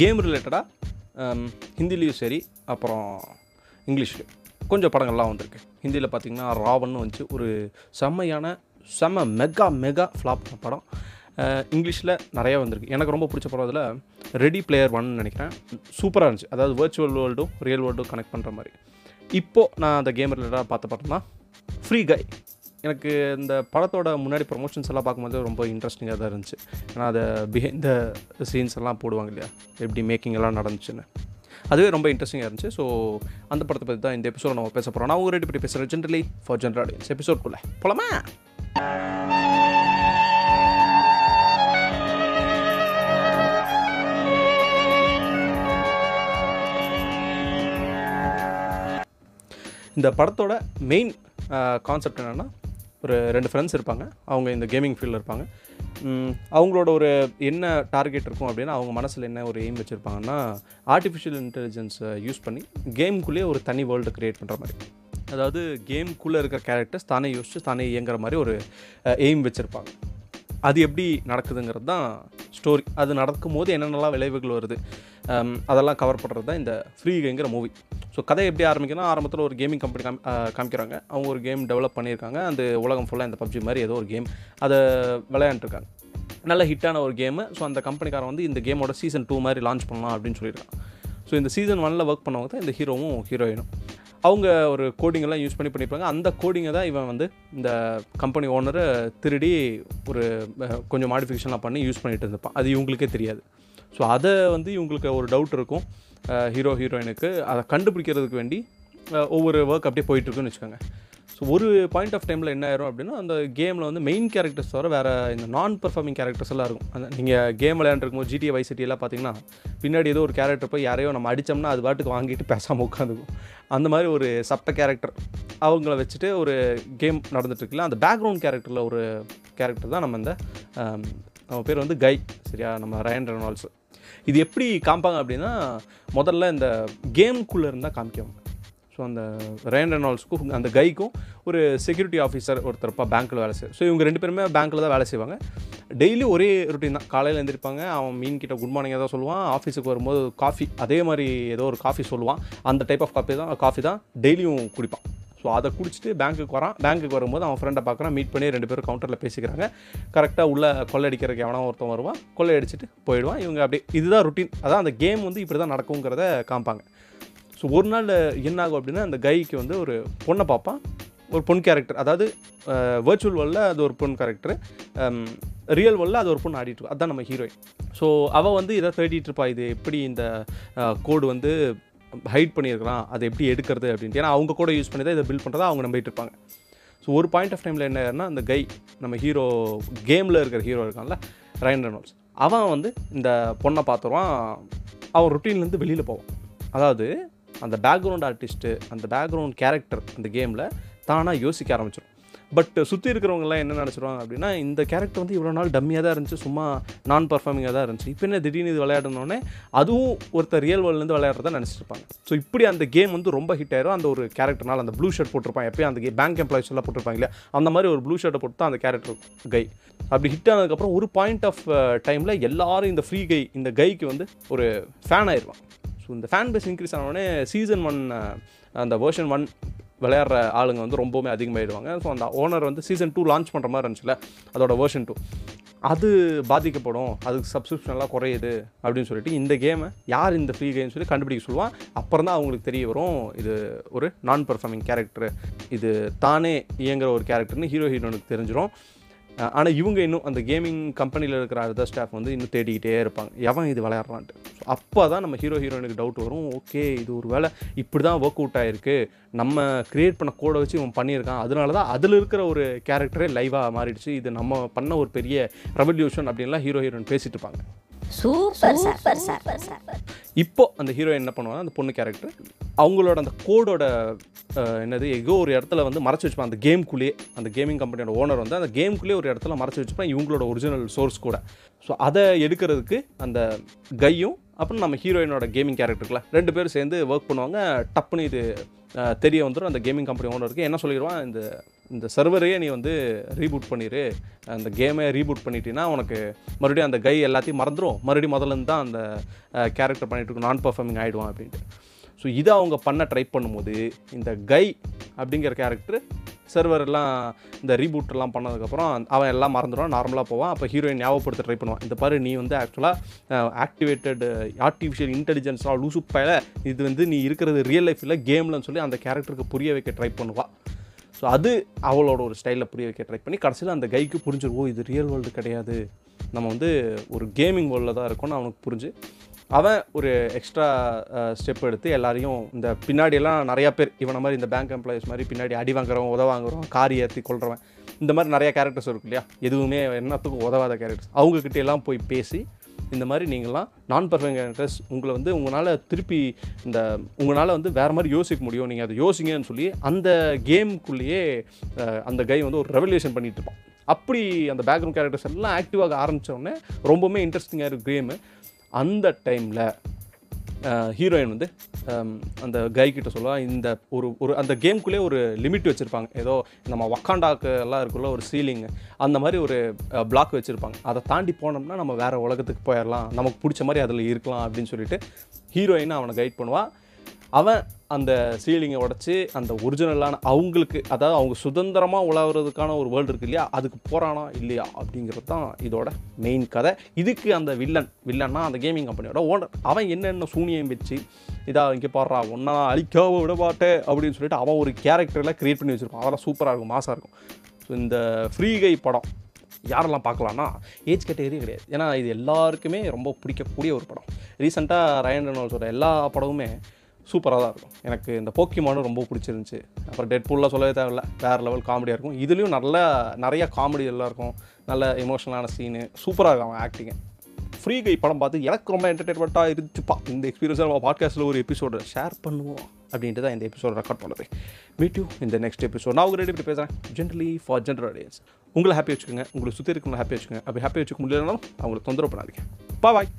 Game ரிலேட்டடாக um, ஹிந்திலையும் சரி அப்புறம் இங்கிலீஷ்லையும். கொஞ்சம் படங்கள்லாம் வந்திருக்கு. ஹிந்தியில் பார்த்திங்கன்னா ராவன்னு வந்துச்சு. ஒரு செம்மையான செம்ம மெகா மெகா ஃப்ளாப் படம். இங்கிலீஷில் நிறைய வந்திருக்கு. எனக்கு ரொம்ப பிடிச்ச படம் அதில் ரெடி பிளேயர் ஒன் நினைக்கிறேன். சூப்பராக இருந்துச்சு. அதாவது வர்ச்சுவல் வேர்ல்டும் ரியல் வேர்ல்டும் கனெக்ட் பண்ணுற மாதிரி. இப்போது நான் அந்த கேம் ரிலேட்டடாக பார்த்த படம்னா ஃப்ரீ கை எனக்கு இந்த படத்தோட முன்னாடி ப்ரொமோஷன்ஸ் எல்லாம் பார்க்கும்போது ரொம்ப இன்ட்ரெஸ்டிங்காக தான் இருந்துச்சு. ஏன்னா அதை பிஹைண்ட் த சீன்ஸ் எல்லாம் போடுவாங்க இல்லையா? எப்படி மேக்கிங் எல்லாம் நடந்துச்சுன்னு. அதுவே ரொம்ப இன்ட்ரெஸ்டிங்காக இருந்துச்சு. ஸோ அந்த படத்தை பற்றி தான் இந்த எபிசோட நம்ம பேச போகிறோம் நான் ஒரு பற்றி பேசுகிறேன் ஜென்ரலி ஃபார் ஜென்ரல் ஆடியன்ஸ் எபிசோட்குள்ளே போலாமா? இந்த படத்தோட மெயின் கான்செப்ட் என்னென்னா ஒரு ரெண்டு ஃப்ரெண்ட்ஸ் இருப்பாங்க. அவங்க இந்த கேமிங் ஃபீல்டில் இருப்பாங்க. அவங்களோட ஒரு என்ன டார்கெட் இருக்கும் அப்படின்னா அவங்க மனசில் என்ன ஒரு எய்ம் வச்சுருப்பாங்கன்னா ஆர்டிஃபிஷியல் இன்டெலிஜென்ஸை யூஸ் பண்ணி கேமுக்குள்ளேயே ஒரு தனி வேர்ல்டு க்ரியேட் பண்ணுற மாதிரி. அதாவது கேம்குள்ளே இருக்கிற கேரக்டர்ஸ் தானே யோசிச்சு தானே இயங்குற மாதிரி ஒரு எய்ம் வச்சுருப்பாங்க. அது எப்படி நடக்குதுங்கிறது தான் ஸ்டோரி அது நடக்கும்போது என்னென்னலாம் விளைவுகள் வருது அதெல்லாம் கவர் பண்ணுறது தான் இந்த ஃப்ரீகைங்கிற மூவி ஸோ கதை எப்படி ஆரம்பிக்குன்னா ஆரம்பத்தில் ஒரு கேமிங் கம்பெனி காமி காமிக்கிறாங்க. அவங்க ஒரு கேம் டெவலப் பண்ணியிருக்காங்க. அந்த உலகம் ஃபுல்லாக இந்த பப்ஜி மாதிரி ஏதோ ஒரு கேம் அதை விளையாண்டுருக்காங்க. நல்ல ஹிட்டான ஒரு கேமு ஸோ அந்த கம்பெனிக்காரன் வந்து இந்த கேமோட சீசன் டூ மாதிரி லான்ச் பண்ணலாம் அப்படின்னு சொல்லியிருக்காங்க ஸோ இந்த சீசன் ஒனில் ஒர்க் பண்ணவங்க தான் இந்த ஹீரோவும் ஹீரோயினும் அவங்க ஒரு கோடிங்கெல்லாம் யூஸ் பண்ணி பண்ணியிருப்பாங்க. அந்த கோடிங்கை தான் இவன் வந்து இந்த கம்பெனி ஓனரை திருடி ஒரு கொஞ்சம் மாடிஃபிகேஷன்லாம் பண்ணி யூஸ் பண்ணிகிட்டு இருந்திருப்பான். அது இவங்களுக்கே தெரியாது. ஸோ அதை வந்து இவங்களுக்கு ஒரு டவுட் இருக்கும். ஹீரோ ஹீரோயினுக்கு அதை கண்டுபிடிக்கிறதுக்கு வேண்டி ஒவ்வொரு ஒர்க் அப்படியே போயிட்டுருக்குன்னு வச்சுக்கோங்க. ஸோ ஒரு பாயிண்ட் ஆஃப் டைமில் என்ன ஆயிரும் அப்படின்னா அந்த கேமில் வந்து மெயின் கேரக்டர்ஸ் தவிர வேறு இந்த நான் பர்ஃபார்மிங் கேரக்டர்ஸ் எல்லாம் இருக்கும். அந்த நீங்கள் கேம் விளையாண்டுருக்கும் போது ஜிடிஏ வைசிட்டி எல்லாம் பார்த்தீங்கன்னா பின்னாடி ஏதோ ஒரு கேரக்டர் போய் யாரையோ நம்ம அடித்தோம்னா அது பாட்டுக்கு வாங்கிட்டு பேசாமல் உட்காந்துக்கும். அந்த மாதிரி ஒரு சப்ப கேரக்டர் அவங்கள வச்சுட்டு ஒரு கேம் நடந்துட்டுருக்குல்ல அந்த பேக்ரவுண்ட் கேரக்டரில் ஒரு கேரக்டர் தான் நம்ம இந்த அவன் பேர் வந்து கை சரியா? நம்ம ரயன் ரெனால்ட்ஸ் இது எப்படி காமிப்பாங்க அப்படின்னா முதல்ல இந்த கேம்குள்ளே இருந்தால் காமிக்குவாங்க ஸோ அந்த ரயன் ரெனால்ட்ஸ்க்கும் அந்த கைக்கும் ஒரு செக்யூரிட்டி ஆஃபீஸர் ஒருத்தரப்பா பேங்க்கில் வேலை செய்யும் ஸோ இவங்க ரெண்டு பேருமே பேங்க்கில் தான் வேலை செய்வாங்க. டெய்லி ஒரே ரொட்டீன் தான். காலையில் எழுந்திருப்பாங்க அவன் மீன் கிட்ட குட் மார்னிங் தான் சொல்லுவான் ஆஃபீஸுக்கு வரும்போது காஃபி அதே மாதிரி ஏதோ ஒரு காஃபி சொல்லுவான். அந்த டைப் ஆஃப் காஃபி தான் காஃபி தான் டெய்லியும் குடிப்பான். ஸோ அதை குடிச்சிட்டு பேங்க்குக்கு வரான். பேங்க்குக்கு வரும்போது அவன் ஃப்ரெண்டை பார்க்குறான் மீட் பண்ணி ரெண்டு பேரும் கவுண்டரில் பேசிக்கிறாங்க. கரெக்டாக உள்ள கொள்ளையடிக்கிறதுக்கு எவனோ ஒருத்தன் வருவான். கொள்ளையடிச்சிட்டு போயிடுவான். இவங்க அப்படி இதுதான் ருட்டீன் அதான் அந்த கேம் வந்து இப்படி தான் நடக்குங்கிறத காமிப்பாங்க. ஸோ ஒரு நாள் என்ன ஆகும் அப்படின்னா அந்த கைக்கு வந்து ஒரு பொண்ணை பார்ப்பான். ஒரு பொன் கேரக்டர் அதாவது வேர்ச்சுவல் வேர்ல்டில் அது ஒரு பொன் கேரக்டர் ரியல் வேர்ல்டில் அது ஒரு பொண்ணு ஆடிட்டு அதுதான் நம்ம ஹீரோயின் ஸோ அவள் வந்து இதை தேடிட்டு இருப்பா. இது எப்படி இந்த கோடு வந்து ஹைட் பண்ணியிருக்கலாம். அதை எப்படி எடுக்கிறது அப்படின்ட்டு. ஏன்னா அவங்க கூட யூஸ் பண்ணி தான் இதை பில்ட் பண்ணுறதா அவங்க நம்பிட்டு இருப்பாங்க. ஸோ ஒரு பாயிண்ட் ஆஃப் டைமில் என்ன ஆயிருன்னா அந்த கை நம்ம ஹீரோ கேமில் இருக்கிற ஹீரோ இருக்கான்ல ரயன் ரெனால்ட்ஸ் அவன் வந்து இந்த பொண்ணை பார்த்துருவான். அவன் ருட்டீன்லேருந்து வெளியில் போவான். அதாவது அந்த பேக்ரவுண்ட் ஆர்டிஸ்ட்டு அந்த பேக்ரவுண்ட் கேரக்டர் அந்த கேமில் தானாக யோசிக்க ஆரம்பிச்சிடும் பட் சுற்றி இருக்கிறவங்கலாம் என்ன நினச்சிருவாங்க அப்படின்னா இந்த கேரக்டர் வந்து இவ்வளோ நாள் டம்மியாக தான் இருந்துச்சு சும்மா நான் பர்ஃபார்மிங்காக தான் இருந்துச்சு. இப்போ என்ன திடீர்னு இது விளையாடணுன்னே அதுவும் ஒருத்தர் ரியல் வேர்ல்டுலேருந்து விளையாடுறதா நினச்சிருப்பாங்க. ஸோ இப்படி அந்த கேம் வந்து ரொம்ப ஹிட் ஆயிரும். அந்த ஒரு கேரக்டர்னால் அந்த ப்ளூ ஷர்ட் போட்டிருப்பாங்க எப்பயும் அந்த பேங்க் எம்ப்ளாயிஸ் எல்லாம் போட்டிருப்பாங்க இல்லையா? அந்த மாதிரி ஒரு ப்ளூ ஷர்ட்டை போட்டு தான் அந்த கேரக்டர் கை அப்படி ஹிட் ஆனதுக்கப்புறம் ஒரு பாயிண்ட் ஆஃப் டைமில் எல்லாரும் இந்த ஃப்ரீ கை இந்த கைக்கு வந்து ஒரு ஃபேன் ஆயிடுவான். ஸோ இந்த ஃபேன் பேஸ் இன்க்ரீஸ் ஆனோடனே சீசன் ஒன் அந்த வேர்ஷன் ஒன் விளையாடுற ஆளுங்க வந்து ரொம்பவுமே அதிகமாகிடுவாங்க ஸோ அந்த ஓனர் வந்து சீசன் டூ லான்ச் பண்ணுற மாதிரி இருந்துச்சுல அதோட வேர்ஷன் டூ அது பாதிக்கப்படும். அதுக்கு சப்ஸ்கிரிப்ஷன்லாம் குறையுது அப்படின்னு சொல்லிட்டு இந்த கேமை யார் இந்த ஃப்ரீ கேம்னு சொல்லி கண்டுபிடிக்க சொல்லுவான். அப்புறம் தான் அவங்களுக்கு தெரிய வரும் இது ஒரு நான் பர்ஃபார்மிங் கேரக்டர் இது தானே இயங்குற ஒரு கேரக்டர்னு ஹீரோ ஹீரோனுக்கு தெரிஞ்சிடும் ஆனால் இவங்க இன்னும் அந்த கேமிங் கம்பெனியில் இருக்கிற அதர் ஸ்டாஃப் வந்து இன்னும் தேடிக்கிட்டே இருப்பாங்க. எவன் இது விளையாடுறான்ட்டு. ஸோ அப்போ தான் நம்ம ஹீரோ ஹீரோயினுக்கு டவுட் வரும். ஓகே இது ஒரு வேலை இப்படி தான் ஒர்க் அவுட் ஆகிருக்கு நம்ம க்ரியேட் பண்ண கோடை வச்சு இவன் பண்ணியிருக்கான். அதனால தான் அதில் இருக்கிற ஒரு கேரக்டரே லைவாக மாறிடுச்சு. இது நம்ம பண்ண ஒரு பெரிய ரெவல்யூஷன் அப்படின்லாம் ஹீரோ ஹீரோயின் பேசிட்டு இருப்பாங்க. Super sir. சார். சார். இப்போ அந்த ஹீரோயின் என்ன பண்ணுவாங்க அந்த பொண்ணு கேரக்டர் அவங்களோட அந்த கோடோட என்னது எங்கோ ஒரு இடத்துல வந்து மறைச்சு வச்சுப்பான். அந்த கேம்குள்ளேயே அந்த கேமிங் கம்பெனியோட ஓனர் வந்து அந்த கேம்குள்ளேயே ஒரு இடத்துல மறைச்சு வச்சுப்பான் இவங்களோட ஒரிஜினல் சோர்ஸ் கூட. ஸோ அதை எடுக்கிறதுக்கு அந்த கையும் அப்புறம் நம்ம ஹீரோயினோட கேமிங் கேரக்டருக்குல ரெண்டு பேரும் சேர்ந்து ஒர்க் பண்ணுவாங்க. டப்புன்னு இது தெரிய வந்துடும் அந்த கேமிங் கம்பெனி ஓனருக்கு என்ன சொல்லிடுவான் இந்த இந்த சர்வரையே நீ வந்து ரீபூட் பண்ணிடு அந்த கேமை ரீபூட் பண்ணிட்டீங்கன்னா உனக்கு மறுபடியும் அந்த கை எல்லாத்தையும் மறந்துடும் மறுபடியும் முதல்ல இருந்து தான் அந்த கேரக்டர் பண்ணிகிட்டு நான் பர்ஃபார்மிங் ஆகிடுவான் அப்படின்ட்டு. ஸோ இதை அவங்க பண்ண ட்ரை பண்ணும்போது இந்த கை அப்படிங்கிற கேரக்டர் சர்வர் எல்லாம் இந்த ரீபூட்லாம் பண்ணதுக்கப்புறம் அவன் எல்லாம் மறந்துடுவான். நார்மலாக போவான். அப்போ ஹீரோயின் ஞாபகப்படுத்த ட்ரை பண்ணுவான். இந்த பாரு நீ வந்து ஆக்சுவலாக ஆக்டிவேட்டட் ஆர்டிஃபிஷியல் இன்டெலிஜென்ஸ்லாம் லூசு பயல. இது வந்து நீ இருக்கிறது ரியல் லைஃப்பில் கேம்லன்னு சொல்லி அந்த கேரக்டருக்கு புரிய வைக்க ட்ரை பண்ணுவாள் ஸோ அது அவளோட ஒரு ஸ்டைலில் புரிய வைக்க ட்ரை பண்ணி கடைசியில் அந்த கைக்கு புரிஞ்சிருவோ இது ரியல் வேர்ல்டு கிடையாது. நம்ம வந்து ஒரு கேமிங் வேர்ல்டில் தான் இருக்கோம்னு அவனுக்கு புரிஞ்சு. அவன் ஒரு எக்ஸ்ட்ரா ஸ்டெப் எடுத்து எல்லாரையும் இந்த பின்னாடியெல்லாம் நிறையா பேர் இவனை மாதிரி இந்த பேங்க் எம்ப்ளாயிஸ் மாதிரி பின்னாடி அடி வாங்குறவன் உத வாங்குறவன் காரி ஏற்றி கொள்றவன் இந்த மாதிரி நிறையா கேரக்டர்ஸ் இருக்கு இல்லையா? எதுவுமே என்னத்துக்கும் உதவாத கேரக்டர்ஸ் அவங்கக்கிட்ட எல்லாம் போய் பேசி இந்த மாதிரி நீங்களாம் நான் பர்ஃபெக்ட் கேரக்டர்ஸ் உங்களை வந்து உங்களால் திருப்பி இந்த உங்களால் வந்து வேறு மாதிரி யோசிக்க முடியும். நீங்கள் அதை யோசிங்கன்னு சொல்லி அந்த கேமுக்குள்ளேயே அந்த கை வந்து ஒரு ரெவல்யூஷன் பண்ணிகிட்டு இருப்பான். அப்படி அந்த பேக்ரவுண்ட் கேரக்டர்ஸ் எல்லாம் ஆக்டிவாக ஆரம்பித்தோடனே ரொம்பவுமே இன்ட்ரெஸ்டிங்காக இருக்குது கேமு அந்த டைமில் ஹீரோயின் வந்து அந்த கை கிட்ட சொல்லுவா இந்த ஒரு ஒரு அந்த கேம்குள்ளே ஒரு லிமிட் வச்சுருப்பாங்க. ஏதோ நம்ம வக்காண்டாக்கு எல்லாம் இருக்குள்ள ஒரு சீலிங் அந்த மாதிரி ஒரு பிளாக் வச்சுருப்பாங்க. அதை தாண்டி போனோம்னா நம்ம வேறு உலகத்துக்கு போயிடலாம் நமக்கு பிடிச்ச மாதிரி அதில் இருக்கலாம் அப்படின்னு சொல்லிட்டு ஹீரோயினை அவனை கைட் பண்ணுவாள் அவன் அந்த சீலிங்கை உடச்சி அந்த ஒரிஜினலான அவங்களுக்கு அதாவது அவங்க சுதந்திரமாக உழவுறதுக்கான ஒரு வேர்ல்டு இருக்கு இல்லையா? அதுக்கு போகிறானா இல்லையா? அப்படிங்கிறது தான் இதோட மெயின் கதை. இதுக்கு அந்த வில்லன் வில்லன்னா அந்த கேமிங் கம்பெனியோட ஓனர் அவன் என்னென்ன சூனியம் வச்சு இதா இங்கே பாடுறா ஒன்றா அழிக்காவ விட மாட்டேன் அப்படின்னு சொல்லிட்டு அவன் ஒரு கேரக்டரில் க்ரியேட் பண்ணி வச்சுருப்பான். அதெல்லாம் சூப்பராக இருக்கும் மாசாக இருக்கும். இந்த ஃப்ரீகை படம் யாரெல்லாம் பார்க்கலான்னா ஏஜ் கேட்டகரியே கிடையாது. ஏன்னா இது எல்லாருக்குமே ரொம்ப பிடிக்கக்கூடிய ஒரு படம். ரீசெண்டாக ரயன் ரெனால்ஸோட எல்லா படமுமே சூப்பராக தான் இருக்கும். எனக்கு இந்த போக்கிமானும் ரொம்ப பிடிச்சிருந்துச்சி. அப்புறம் டெட் பூல்லாம் சொல்லவே தேவையில்ல. வேறு லெவல் காமெடியாக இருக்கும். இதுலேயும் நல்ல நிறைய காமெடி எல்லாம் இருக்கும். நல்ல எமோஷனலான சீனு சூப்பராக இருக்கும் அவன் ஆக்டிங்கு ஃப்ரீ கை படம் பார்த்து எனக்கு ரொம்ப என்டர்டெயின்மெண்ட்டாக இருந்துச்சுப்பா. இந்த எக்ஸ்பீரியன்ஸை நம்ம பாட்காஸ்ட்டில் ஒரு எபிசோடு ஷேர் பண்ணுவோம் அப்படின்ட்டு தான் இந்த எபிசோட் ரெக்கார்ட் பண்ணுறது மீட் யூ இந்த நெக்ஸ்ட் எபிசோட் நான் உங்கள் ரெடி இப்படி பேசுகிறேன் ஜென்ரலி ஃபார் ஜென்ரல் ஆடியன்ஸ் உங்களை ஹாப்பி வச்சுக்கோங்க. உங்களை சுற்றி இருக்கவங்களை ஹாப்பி வச்சுக்கோங்க. அப்படி ஹாப்பி வச்சுக்க முடியலனாலும் அவங்களை தொந்தரவு பண்ணாதீங்க. பா பாய்